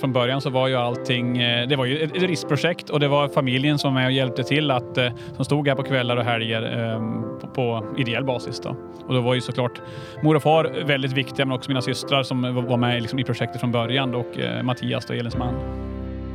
från början så var ju allting, eh, det var ju ett riskprojekt och det var familjen som var med och hjälpte till att, eh, som stod här på kvällar och helger ehm, på, på ideell basis. Då. Och då var ju såklart mor och far väldigt viktiga men också mina systrar som var med liksom i projektet från början och eh, Mattias och Elins man.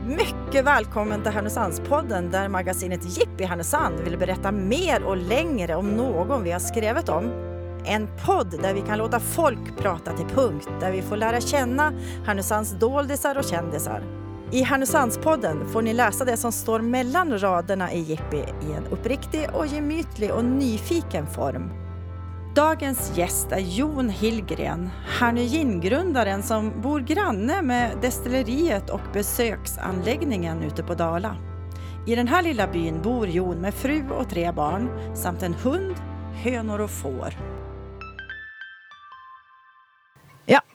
Mycket välkommen till Härnösandspodden där magasinet Jippi Härnösand vill berätta mer och längre om någon vi har skrivit om. En podd där vi kan låta folk prata till punkt, där vi får lära känna Härnösands doldisar och kändisar. I Härnösandspodden får ni läsa det som står mellan raderna i Jippi i en uppriktig och gemytlig och nyfiken form. Dagens gäst är Jon Hillgren, Härnögin-grundaren som bor granne med destilleriet och besöksanläggningen ute på Dala. I den här lilla byn bor Jon med fru och tre barn samt en hund, hönor och får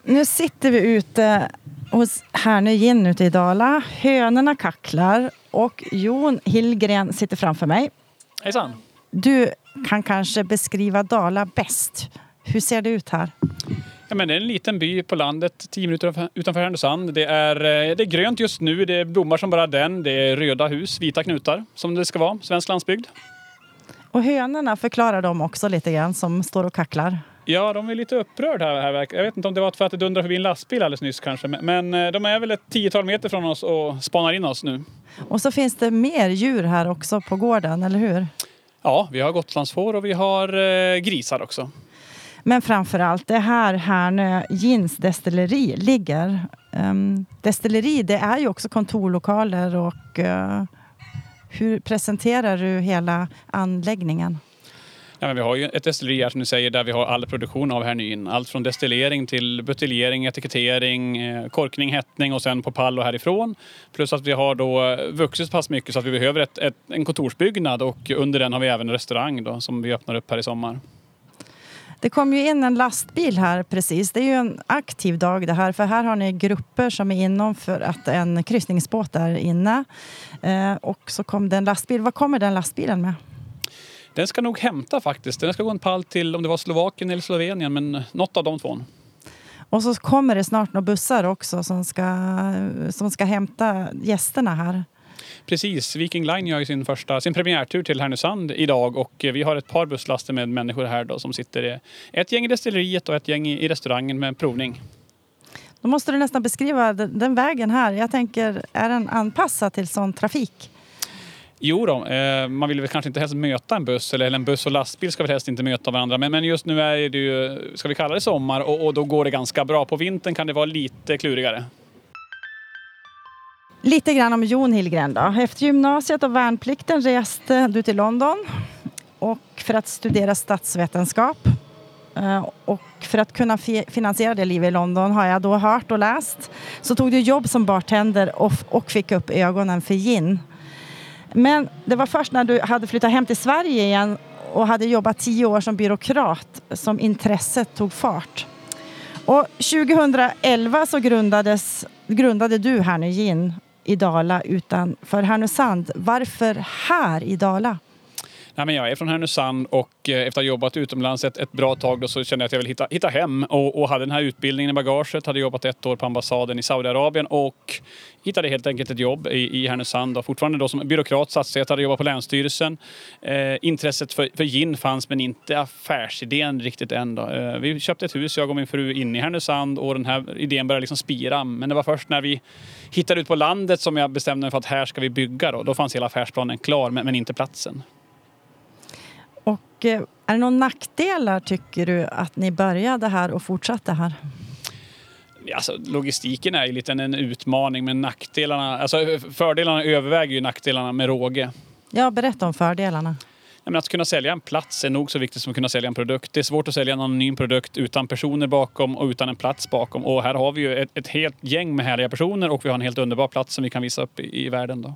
nu sitter vi ute hos Härnö Gin ute i Dala. Hönorna kacklar och Jon Hillgren sitter framför mig. Hejsan! Du kan kanske beskriva Dala bäst. Hur ser det ut här? Ja, men det är en liten by på landet, tio minuter utanför Härnösand. Det är, eh, det är grönt just nu, det blommar som bara den. Det är röda hus, vita knutar, som det ska vara. Svensk landsbygd. Och hönorna förklarar de också lite grann, som står och kacklar. Ja, de är lite upprörda här. här. Jag vet inte om det var för att det dundrade förbi en lastbil alldeles nyss kanske. Men eh, de är väl ett tiotal meter från oss och spanar in oss nu. Och så finns det mer djur här också på gården, eller hur? Ja, vi har gotlandsfår och vi har eh, grisar också. Men framför allt, det här Härnö Gins destilleri ligger. Um, destilleri, det är ju också kontorlokaler och uh, hur presenterar du hela anläggningen? Ja, men vi har ju ett destilleri här som du säger där vi har all produktion av hernyn. Allt från destillering till buteljering, etikettering, eh, korkning, hettning och sen på pall och härifrån. Plus att vi har då eh, vuxit så pass mycket så att vi behöver ett, ett, en kontorsbyggnad och under den har vi även en restaurang då, som vi öppnar upp här i sommar. Det kom ju in en lastbil här precis. Det är ju en aktiv dag det här, för här har ni grupper som är inom för att en kryssningsbåt är inne. Eh, och så kom det en lastbil. Vad kommer den lastbilen med? Den ska nog hämta faktiskt. Den ska gå en pall till om det var Slovakien eller Slovenien, men något av de två. Och så kommer det snart några bussar också som ska, som ska hämta gästerna här. Precis, Viking Line gör sin, första, sin premiärtur till Härnösand idag och vi har ett par busslaster med människor här då, som sitter i ett gäng i destilleriet och ett gäng i restaurangen med provning. Då måste du nästan beskriva den vägen här. Jag tänker, är den anpassad till sån trafik? Jo då, eh, man vill väl kanske inte helst möta en buss eller en buss och lastbil ska väl helst inte möta varandra. Men, men just nu är det ju, ska vi kalla det sommar och, och då går det ganska bra. På vintern kan det vara lite klurigare. Lite grann om Jon Hillgren då. Efter gymnasiet och värnplikten reste du till London och för att studera statsvetenskap. Eh, och för att kunna finansiera det livet i London har jag då hört och läst så tog du jobb som bartender och, och fick upp ögonen för gin. Men det var först när du hade flyttat hem till Sverige igen och hade jobbat tio år som byråkrat som intresset tog fart. Och 2011 så grundades, grundade du Härnö Gin i Dala utanför Härnösand. Varför här i Dala? Nej, men jag är från Härnösand och eh, efter att ha jobbat utomlands ett, ett bra tag då så kände jag att jag ville hitta, hitta hem och, och hade den här utbildningen i bagaget. Hade jobbat ett år på ambassaden i Saudiarabien och hittade helt enkelt ett jobb i, i Härnösand. Då. fortfarande då som byråkrat, statsvetare, jobbat på Länsstyrelsen. Eh, intresset för, för gin fanns men inte affärsidén riktigt än. Då. Eh, vi köpte ett hus, jag och min fru, inne i Härnösand och den här idén började liksom spira. Men det var först när vi hittade ut på landet som jag bestämde mig för att här ska vi bygga. Då, då fanns hela affärsplanen klar men, men inte platsen. Och eh, är det några nackdelar tycker du att ni började här och fortsatte här? Alltså, logistiken är ju lite en utmaning men nackdelarna, alltså fördelarna överväger ju nackdelarna med råge. Ja, berätta om fördelarna. Men att kunna sälja en plats är nog så viktigt som att kunna sälja en produkt. Det är svårt att sälja en anonym produkt utan personer bakom och utan en plats bakom. Och här har vi ju ett, ett helt gäng med härliga personer och vi har en helt underbar plats som vi kan visa upp i, i världen. Då.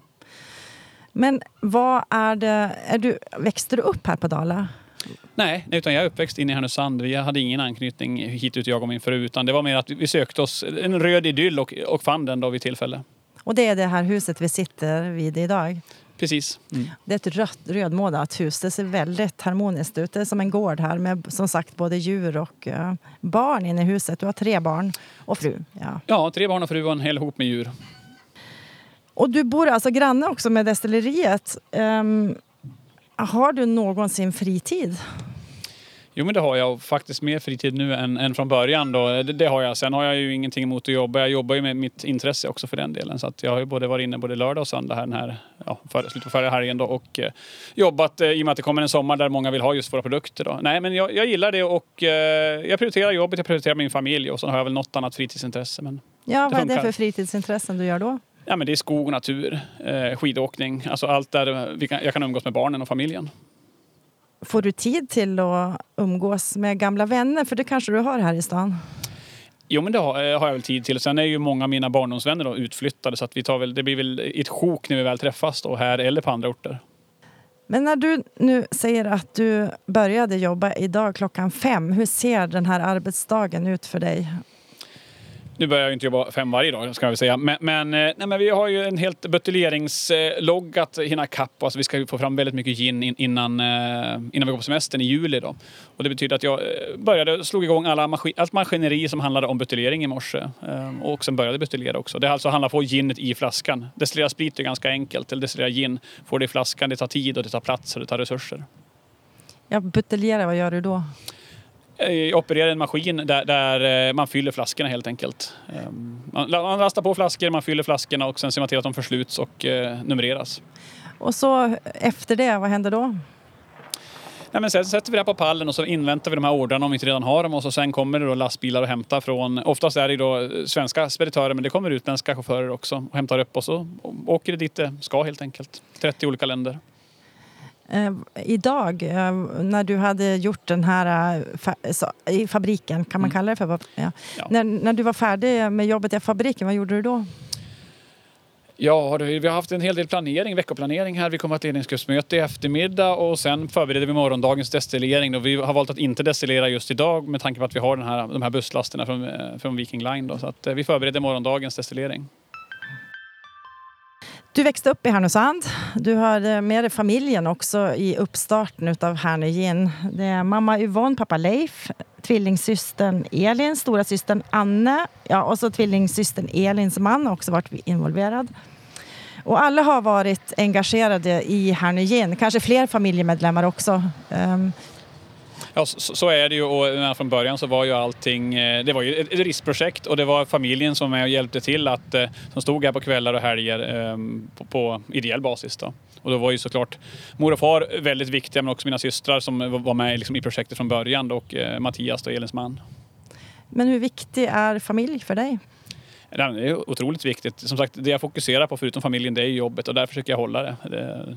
Men vad är det, är du, växte du upp här på Dala? Nej, utan jag är uppväxt inne i Härnösand. Vi hade ingen anknytning hit ut, jag och min fru. Utan det var mer att vi sökte oss en röd idyll och, och fann den då vid tillfälle. Och det är det här huset vi sitter vid idag? Precis. Mm. Det är ett rött, rödmålat hus. Det ser väldigt harmoniskt ut. Det är som en gård här med som sagt både djur och uh, barn inne i huset. Du har tre barn och fru. Ja, ja tre barn och fru och en hel hop med djur. Och du bor alltså granne också med destilleriet. Um, har du någonsin fritid? Jo men det har jag faktiskt mer fritid nu än, än från början. Då. Det, det, har jag. Sen har jag ju ingenting emot att jobba. Jag jobbar ju med mitt intresse också för den delen. Så att jag har ju både varit inne både lördag och söndag här, den här ja, för, slutet på förra helgen då, och eh, jobbat eh, i och med att det kommer en sommar där många vill ha just våra produkter. Då. Nej men jag, jag gillar det och eh, jag prioriterar jobbet, jag prioriterar min familj och så har jag väl något annat fritidsintresse. Men ja, vad är det för fritidsintressen du gör då? Ja, men det är skog och natur, eh, skidåkning, alltså allt där kan, jag kan umgås med barnen och familjen. Får du tid till att umgås med gamla vänner? För det kanske du har här i stan? Jo, men det har, eh, har jag väl tid till. Sen är ju många av mina barndomsvänner då utflyttade så att vi tar väl, det blir väl ett sjok när vi väl träffas då, här eller på andra orter. Men när du nu säger att du började jobba idag klockan fem, hur ser den här arbetsdagen ut för dig? Nu börjar jag inte jobba fem varje dag ska jag säga. Men, men, eh, nej, men vi har ju en helt buteljeringslogg att hinna kapp. Alltså vi ska få fram väldigt mycket gin innan, eh, innan vi går på semestern i juli. Då. Och det betyder att jag eh, började, slog igång alla maskin, allt maskineri som handlade om buteljering i morse. Och sen började buteljera också. Det alltså handlar om att få ginet i flaskan. Destillera sprit är ganska enkelt. Eller destillera gin. får det i flaskan, det tar tid och det tar plats och det tar resurser. Ja, buteljera, vad gör du då? Jag opererar en maskin där, där, eh, man fyller flaskorna helt enkelt. Ehm, man, man lastar på flaskor, man fyller flaskorna och sen ser man till att de försluts och eh, numreras. Och så efter det, vad händer då? Ja, men sen sätter vi det på pallen och så inväntar vi de här ordrarna om vi inte redan har dem och så sen kommer det då lastbilar och hämtar från, oftast är det då svenska speditörer men det kommer utländska chaufförer också och hämtar upp och så åker det dit det ska helt enkelt. 30 olika länder. Eh, idag, eh, när du hade gjort den här eh, i fabriken, kan man mm. kalla det för? Ja. ja. När, när du var färdig med jobbet i fabriken, vad gjorde du då? Ja, vi har haft en hel del planering, veckoplanering här. Vi kommer att ha ett ledningsgruppsmöte i eftermiddag och sen förbereder vi morgondagens destillering. Vi har valt att inte destillera just idag med tanke på att vi har den här, de här busslasterna från, från Viking Line. Då, så att vi förbereder morgondagens destillering. Du växte upp i Härnösand. Du har eh, med dig familjen också i uppstarten av Härnö Gin. Det är mamma Yvonne, pappa Leif, tvillingsystern Elin, stora systern Anne ja, och så tvillingsystern Elins man har också varit involverad. Och alla har varit engagerade i Härnö Gin, kanske fler familjemedlemmar också. Ehm, Ja, så, så, är det ju och från början så var ju allting, eh, det var ju ett, riskprojekt och det var familjen som med och hjälpte till att, eh, som stod här på kvällar och helger ehm, på, på ideell basis då. Och då var ju såklart mor och far väldigt viktiga men också mina systrar som var med liksom i projektet från början och eh, Mattias och Elins man. Men hur viktig är familj för dig? Det är otroligt viktigt. Som sagt, det jag fokuserar på förutom familjen det är jobbet och där försöker jag hålla det. det...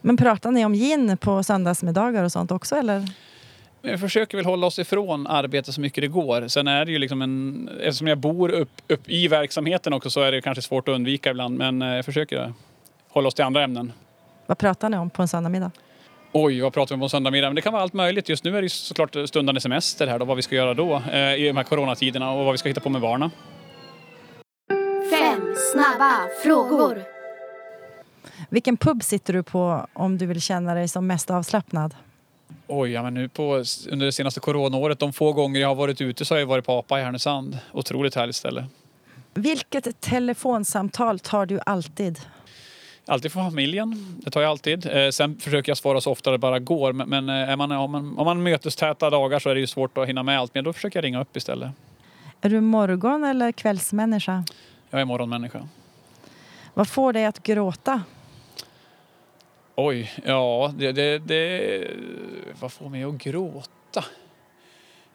Men pratar ni om gin på söndagsmiddagar och sånt också eller? Vi försöker väl hålla oss ifrån arbete så mycket det går. Sen är det ju liksom en... Eftersom jag bor upp, upp i verksamheten också så är det kanske svårt att undvika ibland. Men eh, jag försöker hålla oss till andra ämnen. Vad pratar ni om på en söndagmiddag? Oj, vad pratar vi om på en söndagmiddag? Men det kan vara allt möjligt. Just nu är det såklart stundande semester här då, vad vi ska göra då eh, i de här coronatiderna och vad vi ska hitta på med barnen. Fem snabba frågor. Vilken pub sitter du på om du vill känna dig som mest avslappnad? Oj, ja, men nu på, under det senaste coronaåret, de få gånger jag har varit ute så har jag varit på APA i Härnösand. Otroligt härligt ställe. Vilket telefonsamtal tar du alltid? Alltid för familjen, det tar jag alltid. Eh, sen försöker jag svara så ofta det bara går. Men eh, är man, om, man, om man mötestäta dagar så är det ju svårt att hinna med allt. Men då försöker jag ringa upp istället. Är du morgon eller kvällsmänniska? Jag är morgonmänniska. Vad får dig att gråta? Oj, ja, det, det, det, vad får mig att gråta?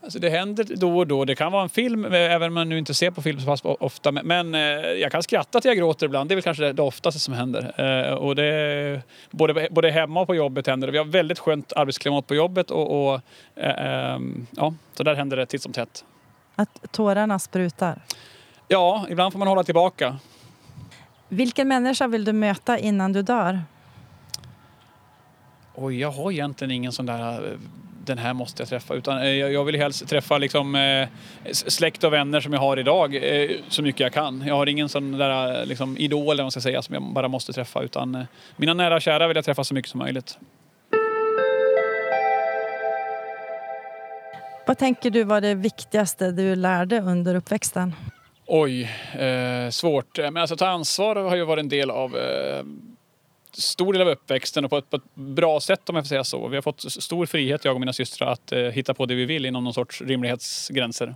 Alltså det händer då och då. Det kan vara en film, även om man nu inte ser på film så pass ofta. Men eh, jag kan skratta till jag gråter ibland. Det är väl kanske det oftaste som händer. Eh, och det, både, både hemma och på jobbet händer det. Vi har väldigt skönt arbetsklimat på jobbet och, och eh, ehm, ja, så där händer det titt som tätt. Att tårarna sprutar? Ja, ibland får man hålla tillbaka. Vilken människa vill du möta innan du dör? Oj, jag har egentligen ingen sån där den här måste jag träffa. Utan eh, jag vill helst träffa liksom, eh, släkt och vänner som jag har idag eh, så mycket jag kan. Jag har ingen sån där liksom, idol eller man ska säga, som jag bara måste träffa. Utan mina nära och kära vill jag träffa så mycket som möjligt. Vad tänker du var det viktigaste du lärde under uppväxten? Oj, eh, svårt. Men alltså ta ansvar har ju varit en del av eh, stor del av uppväxten och på ett, på ett, bra sätt om jag får säga så. Vi har fått stor frihet, jag och mina systrar, att eh, hitta på det vi vill inom någon sorts rimlighetsgränser.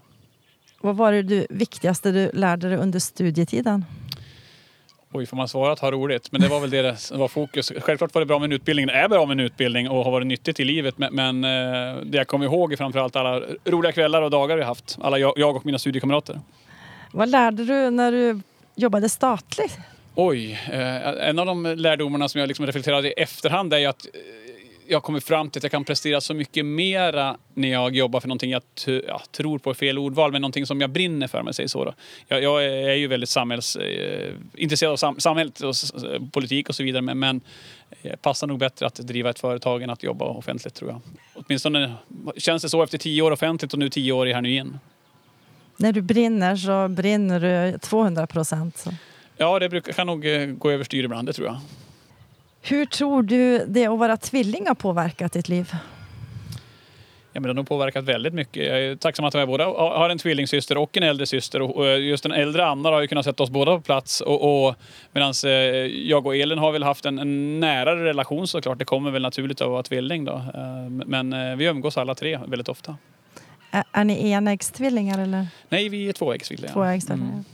Vad var det du, viktigaste du lärde dig under studietiden? Oj, får man svara att ha roligt? Men det var väl det som var fokus. Självklart var det bra med en utbildning. Det är bra med en utbildning och har varit nyttigt i livet. Men, men eh, det jag kommer ihåg är framförallt alla roliga kvällar och dagar vi haft. Alla jag, jag och mina studiekamrater. Vad lärde du när du jobbade statligt? Oj, eh, en av de lärdomarna som jag liksom reflekterade i efterhand är att eh, jag kommer fram till att jag kan prestera så mycket mera när jag jobbar för någonting jag ja, tror på fel ordval, men någonting som jag brinner för, mig säger så. Då. Jag, jag är ju väldigt samhälls, eh, intresserad av sam, samhället och politik och så vidare, men, men eh, passar nog bättre att driva ett företag än att jobba offentligt tror jag. Åtminstone känns det så efter tio år offentligt och nu tio år i här nu igen. När du brinner så brinner du 200 procent. Ja, det brukar, kan nog eh, gå överstyr ibland, det tror jag. Hur tror du det att vara tvilling har påverkat ditt liv? Ja, men det har påverkat väldigt mycket. Jag är tacksam att jag både har en tvillingsyster och en äldre syster. Och eh, just den äldre Anna har ju kunnat sätta oss båda på plats. Och, och Medan eh, jag och Elin har väl haft en, en närare relation såklart. Det kommer väl naturligt av att vara tvilling då. Men vi umgås alla tre väldigt ofta. Är, är ni enäggstvillingar eller? Nej, vi är tvåäggstvillingar. tvåäggstvillingar. Mm.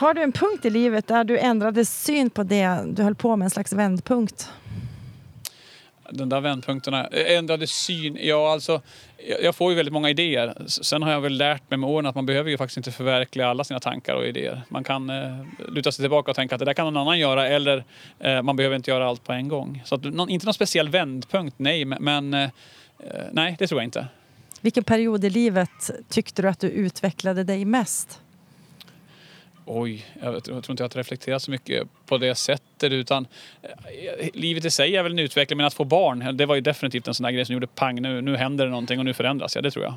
Har du en punkt i livet där du ändrade syn på det du höll på med, en slags vändpunkt? Den där vändpunkterna, ändrade syn, ja alltså jag får ju väldigt många idéer. Sen har jag väl lärt mig med åren att man behöver ju faktiskt inte förverkliga alla sina tankar och idéer. Man kan eh, luta sig tillbaka och tänka att det där kan någon annan göra eller eh, man behöver inte göra allt på en gång. Så att, någon, inte någon speciell vändpunkt, nej, men eh, nej, det tror jag inte. Vilken period i livet tyckte du att du utvecklade dig mest? Oj, jag tror inte jag har reflekterat så mycket på det sättet utan eh, livet i sig är väl en utveckling men att få barn, det var ju definitivt en sån där grej som gjorde pang, nu, nu händer det någonting och nu förändras jag, det tror jag.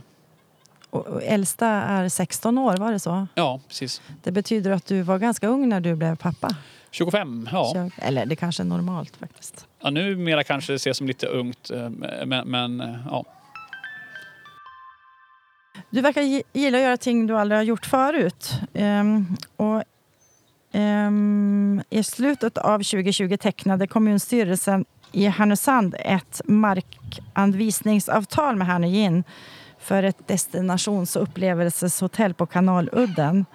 Och äldsta är 16 år, var det så? Ja, precis. Det betyder att du var ganska ung när du blev pappa? 25, ja. Eller det kanske är normalt faktiskt. Ja, numera kanske det ses som lite ungt, eh, men, men eh, ja. Du verkar gilla att göra ting du aldrig har gjort förut. Um, och, um, I slutet av 2020 tecknade kommunstyrelsen i Härnösand ett markanvisningsavtal med Härnögin för ett destinations och upplevelseshotell på Kanaludden.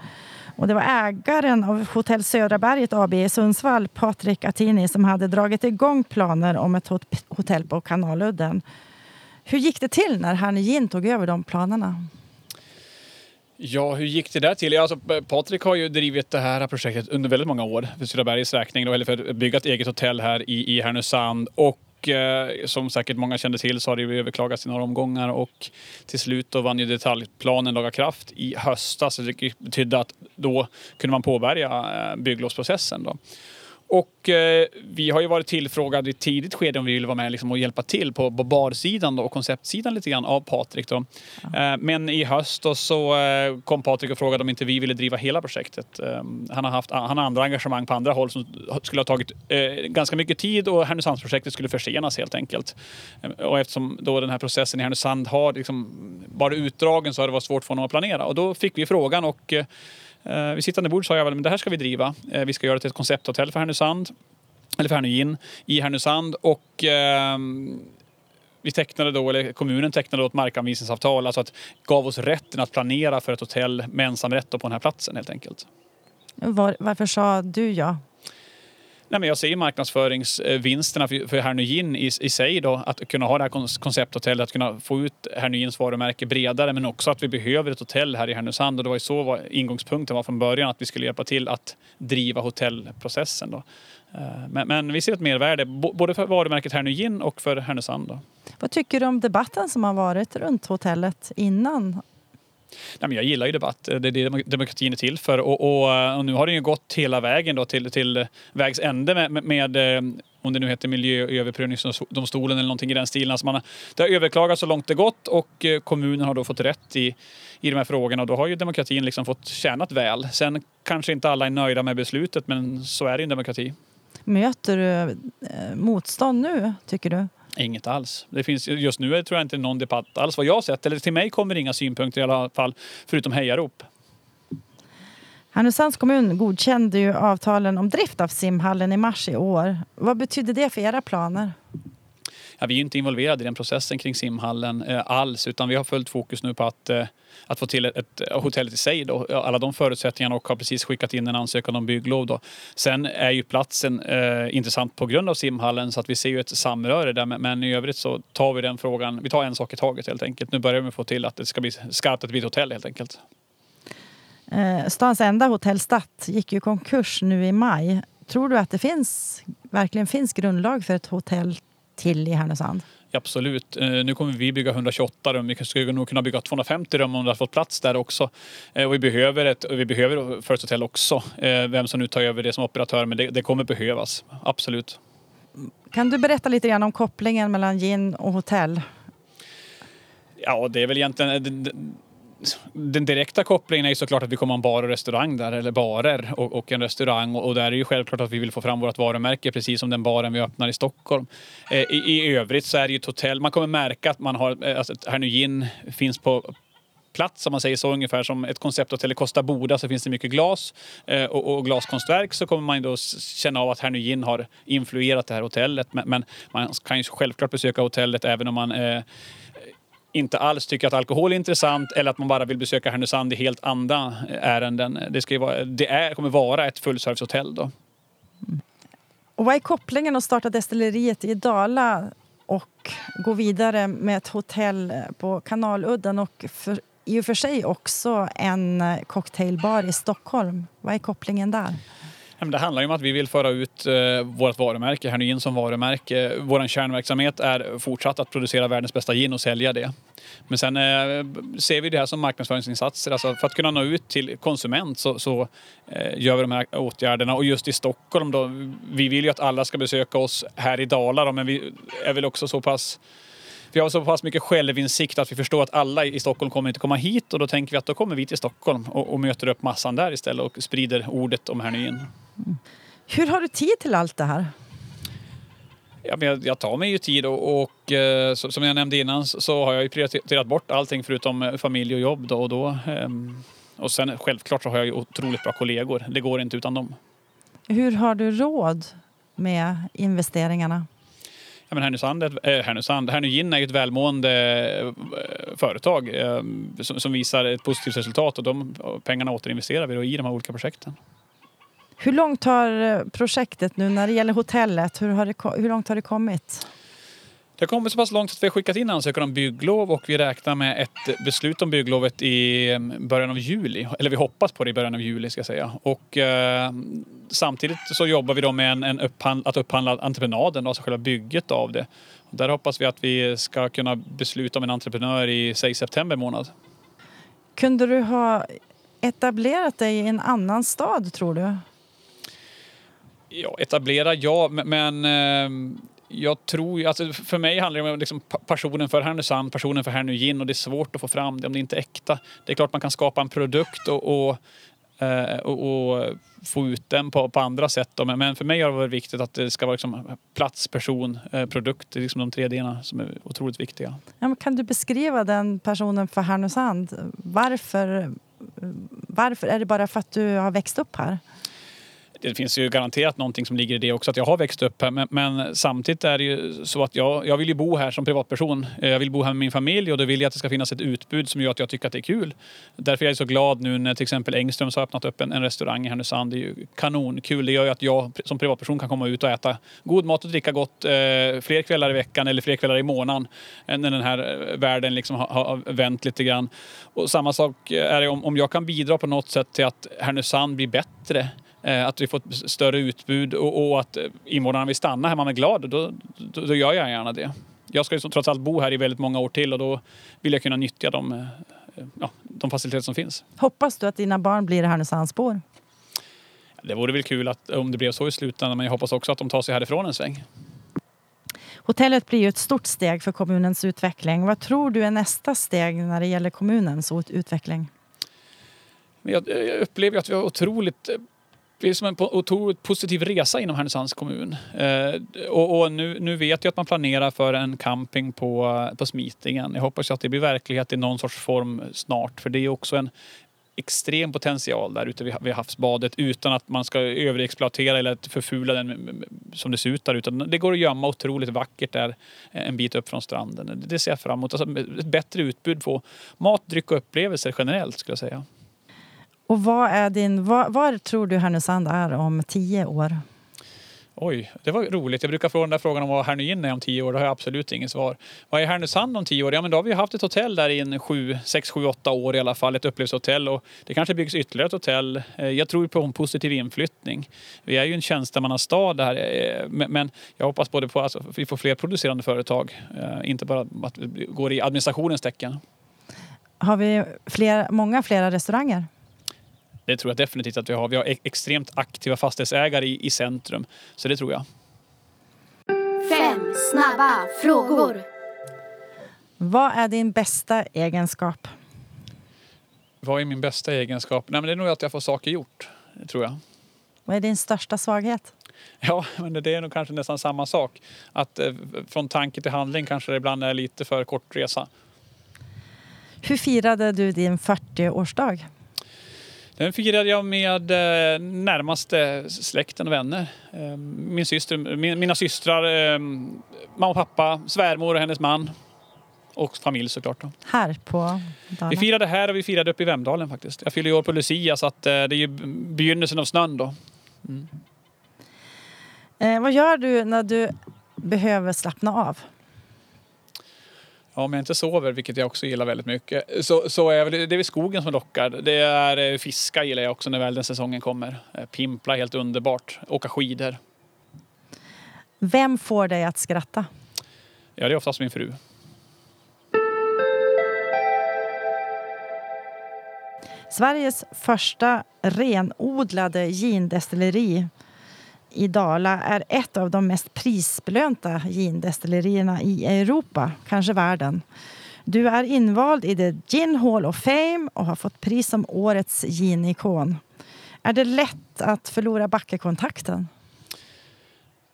Och det var ägaren av Hotell Södra Berget AB i Sundsvall, Patrik Attini, som hade dragit igång planer om ett hotell på Kanaludden. Hur gick det till när Härnögin tog över de planerna? Ja, hur gick det där till? Alltså, Patrik har ju drivit det här projektet under väldigt många år för Syrabergs räkning, då, eller för att bygga ett eget hotell här i, i Härnösand. Och eh, som säkert många kände till så har det ju överklagats i några omgångar och till slut då vann ju detaljplanen laga kraft i höstas. Det betydde att då kunde man påbörja eh, bygglovsprocessen. Då. Och eh, vi har ju varit tillfrågade i tidigt skede om vi vill vara med liksom, och hjälpa till på, på barsidan då, och konceptsidan lite grann av Patrik. Då. Ja. Eh, men i höst då, så eh, kom Patrik och frågade om inte vi ville driva hela projektet. Eh, han, har haft, han har andra engagemang på andra håll som skulle ha tagit eh, ganska mycket tid och Härnösandsprojektet skulle försenas helt enkelt. Eh, och eftersom då den här processen i Härnösand har liksom, bara utdragen så har det varit svårt för honom att planera. Och då fick vi frågan och Eh, vid sittande bord sa jag väl, men det här ska vi driva. Eh, vi ska göra det till ett koncepthotell för Härnösand, eller för Härnögin, i Härnösand. Och eh, vi tecknade då, eller kommunen tecknade då ett markanvisningsavtal, alltså att gav oss rätten att planera för ett hotell med ensamrätt på den här platsen helt enkelt. Var, varför sa du ja? Nej, men jag ser marknadsföringsvinsterna för, för Hernögin i, i sig då, att kunna ha det här koncepthotellet, att kunna få ut Hernögins varumärke bredare men också att vi behöver ett hotell här i Härnösand och det var ju så var ingångspunkten var från början att vi skulle hjälpa till att driva hotellprocessen. Då. Eh, men, men vi ser ett mervärde både för varumärket Hernögin och för Härnösand. Då. Vad tycker du om debatten som har varit runt hotellet innan Nej, men jag gillar ju debatt. Det är det demokratin är till för. Och, och, eh, och nu har den ju gått hela vägen då till, till vägs ände med, med, med eh, om det nu heter miljööverprövningsdomstolen eller någonting i den stilen. Alltså man har, det har överklagats så långt det gått och eh, kommunen har då fått rätt i, i de här frågorna och då har ju demokratin liksom fått tjänat väl. Sen kanske inte alla är nöjda med beslutet men så är det i en demokrati. Möter du motstånd nu, tycker du? Inget alls. Det finns, just nu tror jag inte någon debatt alls vad jag har sett. Eller till mig kommer inga synpunkter i alla fall, förutom hejarop. Härnösands kommun godkände ju avtalen om drift av simhallen i mars i år. Vad betyder det för era planer? Ja, vi är inte involverade i den processen kring simhallen eh, alls utan vi har fullt fokus nu på att, eh, att få till ett, ett hotellet i sig. Då. Alla de förutsättningarna och har precis skickat in en ansökan om bygglov. Då. Sen är ju platsen eh, intressant på grund av simhallen så att vi ser ju ett samröre där men i övrigt så tar vi den frågan, vi tar en sak i taget helt enkelt. Nu börjar vi få till att det ska bli skarpt att det blir ett hotell helt enkelt. Eh, stans enda hotell Statt gick ju konkurs nu i maj. Tror du att det finns, verkligen finns grundlag för ett hotell till i Härnösand? Absolut. Eh, nu kommer vi bygga 128 rum. Vi skulle nog kunna bygga 250 rum om det har fått plats där också. Eh, och vi behöver ett vi behöver First Hotel också. Eh, vem som nu tar över det som operatör, men det, det kommer behövas. Absolut. Kan du berätta lite grann om kopplingen mellan gin och hotell? Ja, det är väl egentligen den direkta kopplingen är ju såklart att vi kommer ha en bar och restaurang där, eller barer och, och en restaurang. Och, och där är ju självklart att vi vill få fram vårt varumärke precis som den baren vi öppnar i Stockholm. Eh, i, I övrigt så är det ju ett hotell. Man kommer märka att man har, eh, alltså, att Hernö finns på plats om man säger så ungefär som ett koncepthotell i Costa Boda så finns det mycket glas eh, och, och, glaskonstverk så kommer man då känna av att Hernugin har influerat det här hotellet. Men, men, man kan ju självklart besöka hotellet även om man eh, inte alls tycker att alkohol är intressant eller att man bara vill besöka Härnösand i helt andra eh, ärenden. Det, ska vara, det är, kommer vara ett fullservicehotell då. Och vad är kopplingen att starta destilleriet i Dala och gå vidare med ett hotell eh, på Kanaludden och för, i och för sig också en eh, cocktailbar i Stockholm? Vad är kopplingen där? Det handlar om att vi vill föra ut eh, vårt varumärke, Hernögin som varumärke. Vår kärnverksamhet är fortsatt att producera världens bästa gin och sälja det. Men sen eh, ser vi det här som marknadsföringsinsatser. Alltså för att kunna nå ut till konsument så, så eh, gör vi de här åtgärderna. Och just i Stockholm då, vi vill ju att alla ska besöka oss här i Dalarna men vi är väl också så pass vi har så pass mycket självinsikt att vi förstår att alla i Stockholm kommer inte komma hit och då tänker vi att då kommer vi till Stockholm och, och möter upp massan där istället och sprider ordet om Hernöin. Hur har du tid till allt det här? Ja, men jag, jag tar mig ju tid och, och eh, som jag nämnde innan så har jag ju prioriterat bort allting förutom eh, familj och jobb. Då och, då. Ehm, och sen självklart så har jag ju otroligt bra kollegor. Det går inte utan dem. Hur har du råd med investeringarna? Ja, men Härnösand, äh, Härnösand, Härnögin är ju ett välmående äh, företag äh, som, som, visar ett positivt resultat och de pengarna återinvesterar vi då i de här olika projekten. Hur långt har projektet nu när det gäller hotellet? Hur, har det, hur långt har det kommit? Det har kommit så pass långt att vi har skickat in ansökan om bygglov och vi räknar med ett beslut om bygglovet i början av juli. Eller vi hoppas på det i början av juli ska säga. Och eh, samtidigt så jobbar vi då med en, en upphandla, att upphandla entreprenaden, alltså själva bygget av det. Och där hoppas vi att vi ska kunna besluta om en entreprenör i, säg september månad. Kunde du ha etablerat dig i en annan stad tror du? Ja, etablera ja, men eh, jag tror alltså för mig handlar det om liksom passionen för Härnösand, passionen för Härnögin och det är svårt att få fram det om det inte är äkta. Det är klart man kan skapa en produkt och, och, eh, och, och få ut den på, på andra sätt. Då. Men för mig har det varit viktigt att det ska vara liksom plats, person, eh, produkt. Det är liksom de tre delarna som är otroligt viktiga. Ja, kan du beskriva den personen för Härnösand? Varför, varför? Är det bara för att du har växt upp här? Det finns ju garanterat någonting som ligger i det också, att jag har växt upp här. Men, men, samtidigt är det ju så att jag, jag vill ju bo här som privatperson. Jag vill bo här med min familj och då vill jag att det ska finnas ett utbud som gör att jag tycker att det är kul. Därför är jag så glad nu när till exempel Engströms har öppnat upp en, en restaurang i Härnösand. Det är ju kanonkul. Det gör ju att jag som privatperson kan komma ut och äta god mat och dricka gott eh, fler kvällar i veckan eller fler kvällar i månaden. Eh, när den här eh, världen liksom har, har vänt lite grann. Och samma sak är det om, om jag kan bidra på något sätt till att Härnösand blir bättre att vi får ett större utbud och, och att invånarna vill stanna här, man är glad, då, då, då gör jag gärna det. Jag ska ju trots allt bo här i väldigt många år till och då vill jag kunna nyttja de, eh, ja, de faciliteter som finns. Hoppas du att dina barn blir Härnösandsbor? Det vore väl kul att, om det blev så i slutändan men jag hoppas också att de tar sig härifrån en sväng. Hotellet blir ju ett stort steg för kommunens utveckling. Vad tror du är nästa steg när det gäller kommunens utveckling? Jag, jag upplever att vi har otroligt det är som en otroligt positiv resa inom Härnösands kommun. Eh, och, och nu, nu, vet jag att man planerar för en camping på, på Smitingen. Jag hoppas att det blir verklighet i någon sorts form snart. För det är också en extrem potential där ute vid havsbadet utan att man ska överexploatera eller förfula den som det ser ut där. Utan det går att gömma otroligt vackert där en bit upp från stranden. Det ser jag fram emot. Alltså ett bättre utbud på mat, dryck och upplevelser generellt skulle jag säga. Och vad är din, var, var tror du Härnösand är om tio år? Oj, det var roligt. Jag brukar få den där frågan om vad Härnöin är om tio år. Då har jag absolut inget svar. Vad är Härnösand om tio år? Ja, men då har vi haft ett hotell där i en sju, sex, sju, åtta år i alla fall. Ett upplevelsehotell och det kanske byggs ytterligare ett hotell. Eh, jag tror på en positiv inflyttning. Vi är ju en tjänstemannastad där, eh, men jag hoppas både på att vi får fler producerande företag, eh, inte bara att det går i administrationens tecken. Har vi fler, många flera restauranger? Det tror jag definitivt att vi har. Vi har extremt aktiva fastighetsägare i, i centrum. Så det tror jag. Fem snabba frågor. Vad är din bästa egenskap? Vad är min bästa egenskap? Nej, men det är nog att jag får saker gjort, tror jag. Vad är din största svaghet? Ja, men det är nog kanske nästan samma sak. Att eh, från tanke till handling kanske det ibland är lite för kort resa. Hur firade du din 40-årsdag? Den firade jag med eh, närmaste släkten och vänner. Eh, min syster, mina systrar, eh, mamma och pappa, svärmor och hennes man. Och familj såklart. Då. Här på Dala? Vi firade här och vi firade uppe i Vemdalen faktiskt. Jag fyller år på Lucia så att det är ju begynnelsen av snön då. Mm. Eh, vad gör du när du behöver slappna av? Om jag inte sover, vilket jag också gillar väldigt mycket, så, så är det, det är skogen som lockar. Det är eh, fiska gillar jag också när väl den säsongen kommer. Eh, pimpla helt underbart. Åka skidor. Vem får dig att skratta? Ja, det är oftast min fru. Sveriges första renodlade gindestilleri i Dala är ett av de mest prisbelönta gindestillerierna i Europa, kanske världen. Du är invald i The Gin Hall of Fame och har fått pris som årets ginikon. Är det lätt att förlora backekontakten?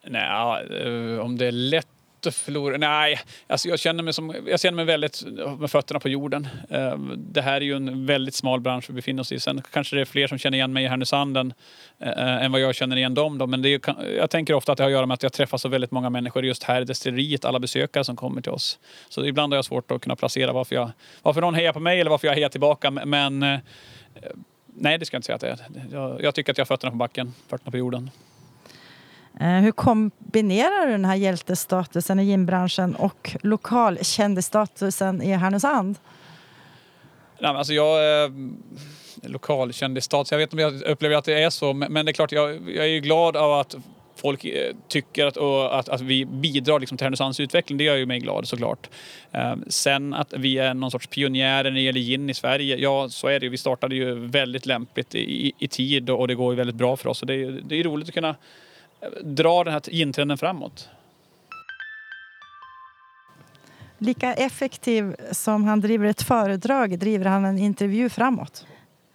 Nej, eh, om det är lätt inte förlora? Nej, alltså jag, känner mig som, jag känner mig väldigt med fötterna på jorden. Eh, det här är ju en väldigt smal bransch vi befinner oss i. Sen kanske det är fler som känner igen mig i Härnösand än, eh, än vad jag känner igen dem. Då. Men det är, jag tänker ofta att det har att göra med att jag träffar så väldigt många människor just här i destilleriet, alla besökare som kommer till oss. Så ibland har jag svårt att kunna placera varför, jag, varför någon hejar på mig eller varför jag hejar tillbaka. Men eh, nej, det ska jag inte säga att det är. Jag, jag tycker att jag har fötterna på backen, fötterna på jorden. Eh, hur kombinerar du den här hjältestatusen i gymbranschen och lokalkändisstatusen i Härnösand? Nej, men alltså jag... Eh, lokalkändisstatus, jag vet inte om jag upplever att det är så, men det är klart jag, jag är glad av att folk eh, tycker att, att, att vi bidrar liksom till Härnösands utveckling. Det gör ju mig glad såklart. Ehm, sen att vi är någon sorts pionjärer när det gäller gin i Sverige, ja så är det ju. Vi startade ju väldigt lämpligt i, i tid och det går ju väldigt bra för oss. Och det, är, det är roligt att kunna dra den här gintrenden framåt. Lika effektiv som han driver ett föredrag driver han en intervju framåt.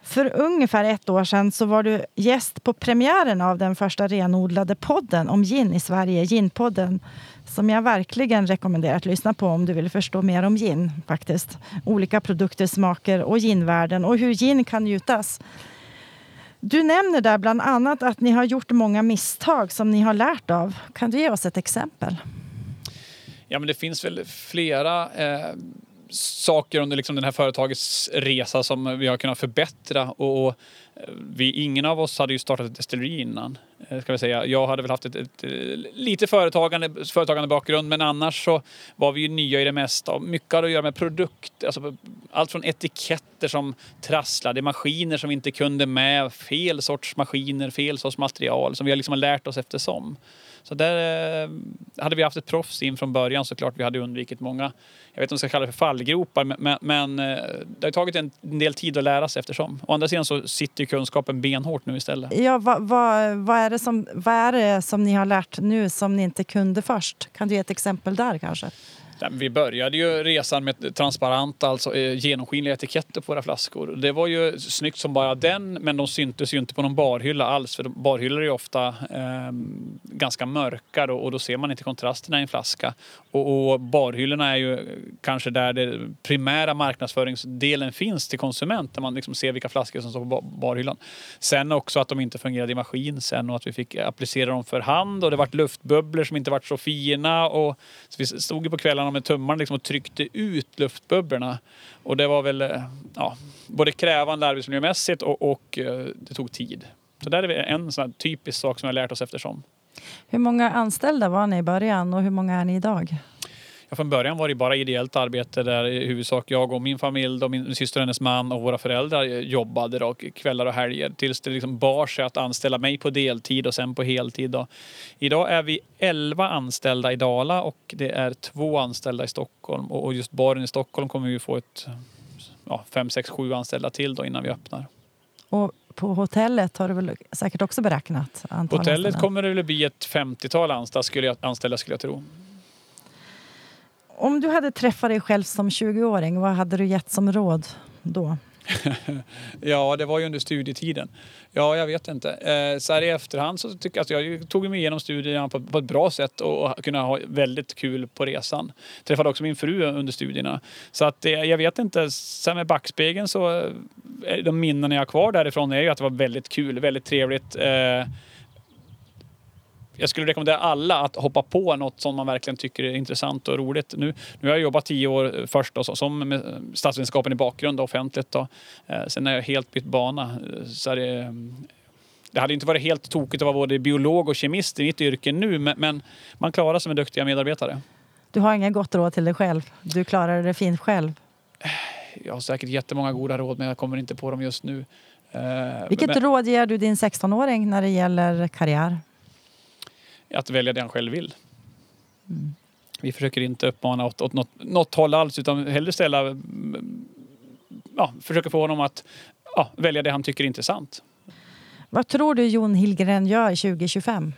För ungefär ett år sedan så var du gäst på premiären av den första renodlade podden om gin i Sverige, Ginpodden, som jag verkligen rekommenderar att lyssna på om du vill förstå mer om gin. faktiskt. Olika produkter, smaker och ginvärlden och hur gin kan njutas. Du nämner där bland annat att ni har gjort många misstag som ni har lärt av. Kan du ge oss ett exempel? Ja, men det finns väl flera eh, saker under liksom den här företagets resa som vi har kunnat förbättra. Och, och eh, vi, ingen av oss hade ju startat ett destilleri innan. Eh, ska vi säga. Jag hade väl haft ett, ett, ett, lite företagande, företagande bakgrund men annars så var vi ju nya i det mesta. och Mycket hade att göra med produkter, alltså allt från etiketter som trasslade, maskiner som vi inte kunde med, fel sorts maskiner, fel sorts material som vi har liksom lärt oss eftersom. Så där eh, hade vi haft ett proffs in från början såklart vi hade undvikit många, jag vet inte om jag ska kalla det för fallgropar, men, men, eh, det har tagit en del tid att lära sig eftersom. Å andra sidan så sitter ju kunskapen benhårt nu istället. Ja, vad, vad, vad, är det som, vad är det som ni har lärt nu som ni inte kunde först? Kan du ge ett exempel där kanske? Vi började ju resan med transparenta, alltså eh, genomskinliga etiketter på våra flaskor. Det var ju snyggt som bara den, men de syntes ju inte på någon barhylla alls. För barhyllor är ju ofta eh, ganska mörka då, och då ser man inte kontrasterna i en flaska. Och, och barhyllorna är ju kanske där den primära marknadsföringsdelen finns till konsument, där man liksom ser vilka flaskor som står på barhyllan. Sen också att de inte fungerade i maskin sen och att vi fick applicera dem för hand och det vart luftbubblor som inte vart så fina. Och, så vi stod ju på kvällarna med tummarna liksom och tryckte ut luftbubblorna. Och det var väl eh, ja, både krävande arbetsmiljömässigt och, och eh, det tog tid. Så där är en sån typisk sak som vi har lärt oss eftersom. Hur många anställda var ni i början och hur många är ni idag? Ja, från början var det bara ideellt arbete där i huvudsak jag och min familj, och min syster och hennes man och våra föräldrar jobbade då, kvällar och helger tills det liksom bar sig att anställa mig på deltid och sen på heltid. Då. Idag är vi 11 anställda i Dala och det är två anställda i Stockholm och just baren i Stockholm kommer vi få ett ja, 5, 6, 7 anställda till då innan vi öppnar. Och på hotellet har du väl säkert också beräknat? På hotellet anställda. kommer det väl bli ett 50-tal anställda skulle jag, anställda skulle jag tro. Om du hade träffat dig själv som 20-åring, vad hade du gett som råd då? ja, det var ju under studietiden. Ja, jag vet inte. Eh, så här i efterhand så tycker jag att jag tog mig igenom studierna på, på ett bra sätt och kunde ha väldigt kul på resan. Träffade också min fru under studierna. Så att eh, jag vet inte. Sen med backspegeln så eh, de minnen jag har kvar därifrån är ju att det var väldigt kul, väldigt trevligt. Eh, jag skulle rekommendera alla att hoppa på något som man verkligen tycker är intressant och roligt. Nu, nu har jag jobbat tio år först då, som med statsvetenskapen i bakgrund och offentligt. Då. Eh, sen har jag helt bytt bana. Så det, det hade inte varit helt tokigt att vara både biolog och kemist i mitt yrke nu, men, man klarar sig med duktiga medarbetare. Du har inga gott råd till dig själv? Du klarar det fint själv? Jag har säkert jättemånga goda råd, men jag kommer inte på dem just nu. Eh, Vilket men, råd ger du din 16-åring när det gäller karriär? Att välja det han själv vill. Mm. Vi försöker inte uppmana åt, åt något, något håll alls utan hellre ställa, ja, försöka få honom att ja, välja det han tycker är intressant. Vad tror du Jon Hillgren gör 2025?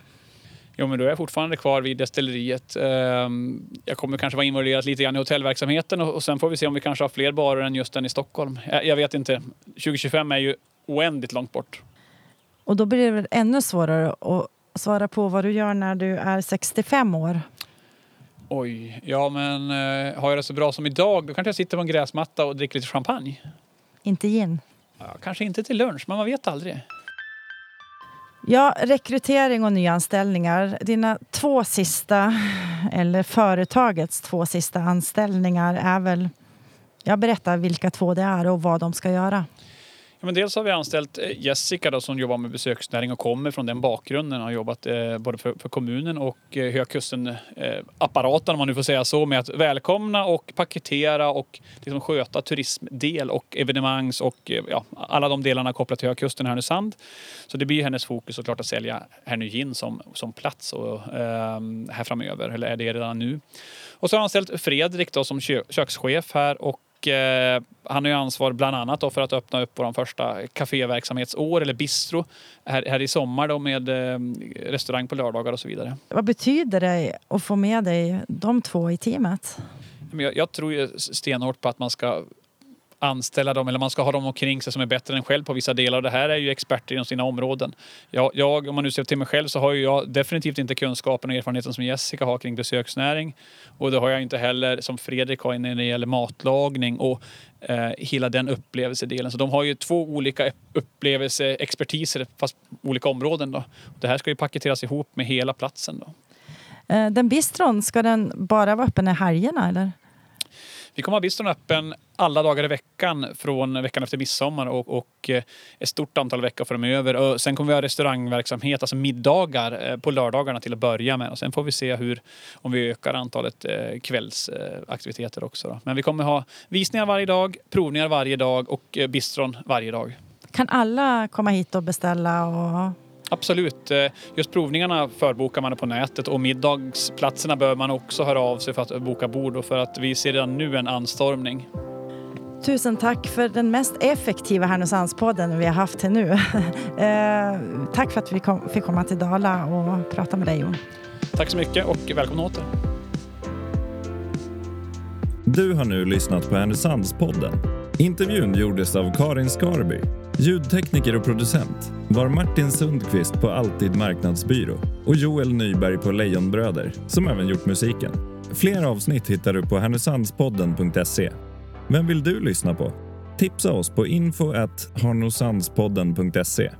Jo, men då är jag fortfarande kvar vid destilleriet. Ehm, jag kommer kanske vara involverad lite grann i hotellverksamheten och sen får vi se om vi kanske har fler barer än just den i Stockholm. Jag vet inte. 2025 är ju oändligt långt bort. Och då blir det väl ännu svårare att svara på vad du gör när du är 65 år. Oj, ja men eh, har jag det så bra som idag då kanske jag sitter på en gräsmatta och dricker lite champagne. Inte gin? Ja, kanske inte till lunch, men man vet aldrig. Ja, rekrytering och nyanställningar. Dina två sista, eller företagets två sista anställningar är väl... Jag berättar vilka två det är och vad de ska göra. Ja, men dels har vi anställt eh, Jessica då, som jobbar med besöksnäring och kommer från den bakgrunden. Har jobbat eh, både för, för, kommunen och eh, Höga Kusten-apparaten, eh, om man nu får säga så, med att välkomna och paketera och liksom sköta turismdel och evenemangs och eh, ja, alla de delarna kopplat till Höga Kusten och Härnösand. Så det blir hennes fokus såklart att sälja Härnögin som, som plats och, eh, här framöver, eller är det redan nu. Och så har jag anställt Fredrik då, som kö kökschef här och eh, han har ju ansvar bland annat för att öppna upp vår första kaféverksamhetsår eller bistro här, här i sommar då med eh, restaurang på lördagar och så vidare. Vad betyder det att få med dig de två i teamet? Jag, jag tror ju stenhårt på att man ska anställa dem eller man ska ha dem omkring sig som är bättre än själv på vissa delar. Och det här är ju experter inom sina områden. Jag, jag, om man nu ser till mig själv så har jag definitivt inte kunskapen och erfarenheten som Jessica har kring besöksnäring. Och det har jag inte heller som Fredrik har när det gäller matlagning och eh, hela den upplevelsedelen. Så de har ju två olika upplevelseexpertiser fast olika områden. Då. Det här ska ju paketeras ihop med hela platsen. Då. Eh, den bistron, ska den bara vara öppen i helgerna eller? Vi kommer ha bistron öppen alla dagar i veckan från veckan efter midsommar och, och eh, ett stort antal veckor framöver. Och sen kommer vi ha restaurangverksamhet, alltså middagar eh, på lördagarna till att börja med. Och sen får vi se hur, om vi ökar antalet eh, kvällsaktiviteter också. Då. Men vi kommer ha visningar varje dag, provningar varje dag och bistron varje dag. Kan alla komma hit och beställa? Och... Absolut. Eh, Just provningarna förbokar man på nätet och middagsplatserna bör man också höra av sig för att boka bord och för att vi ser redan nu en anstormning. Tusen tack för den mest effektiva Härnösandspodden vi har haft till nu. eh, tack för att vi kom, fick komma till Dala och prata med dig Jon. Tack så mycket och välkomna åter. Du har nu lyssnat på Härnösandspodden. Intervjun gjordes av Karin Skarby. Ljudtekniker och producent var Martin Sundqvist på Alltid Marknadsbyrå och Joel Nyberg på Lejonbröder som även gjort musiken. Fler avsnitt hittar du på härnösandspodden.se. Vem vill du lyssna på? Tipsa oss på info at harnosandspodden.se.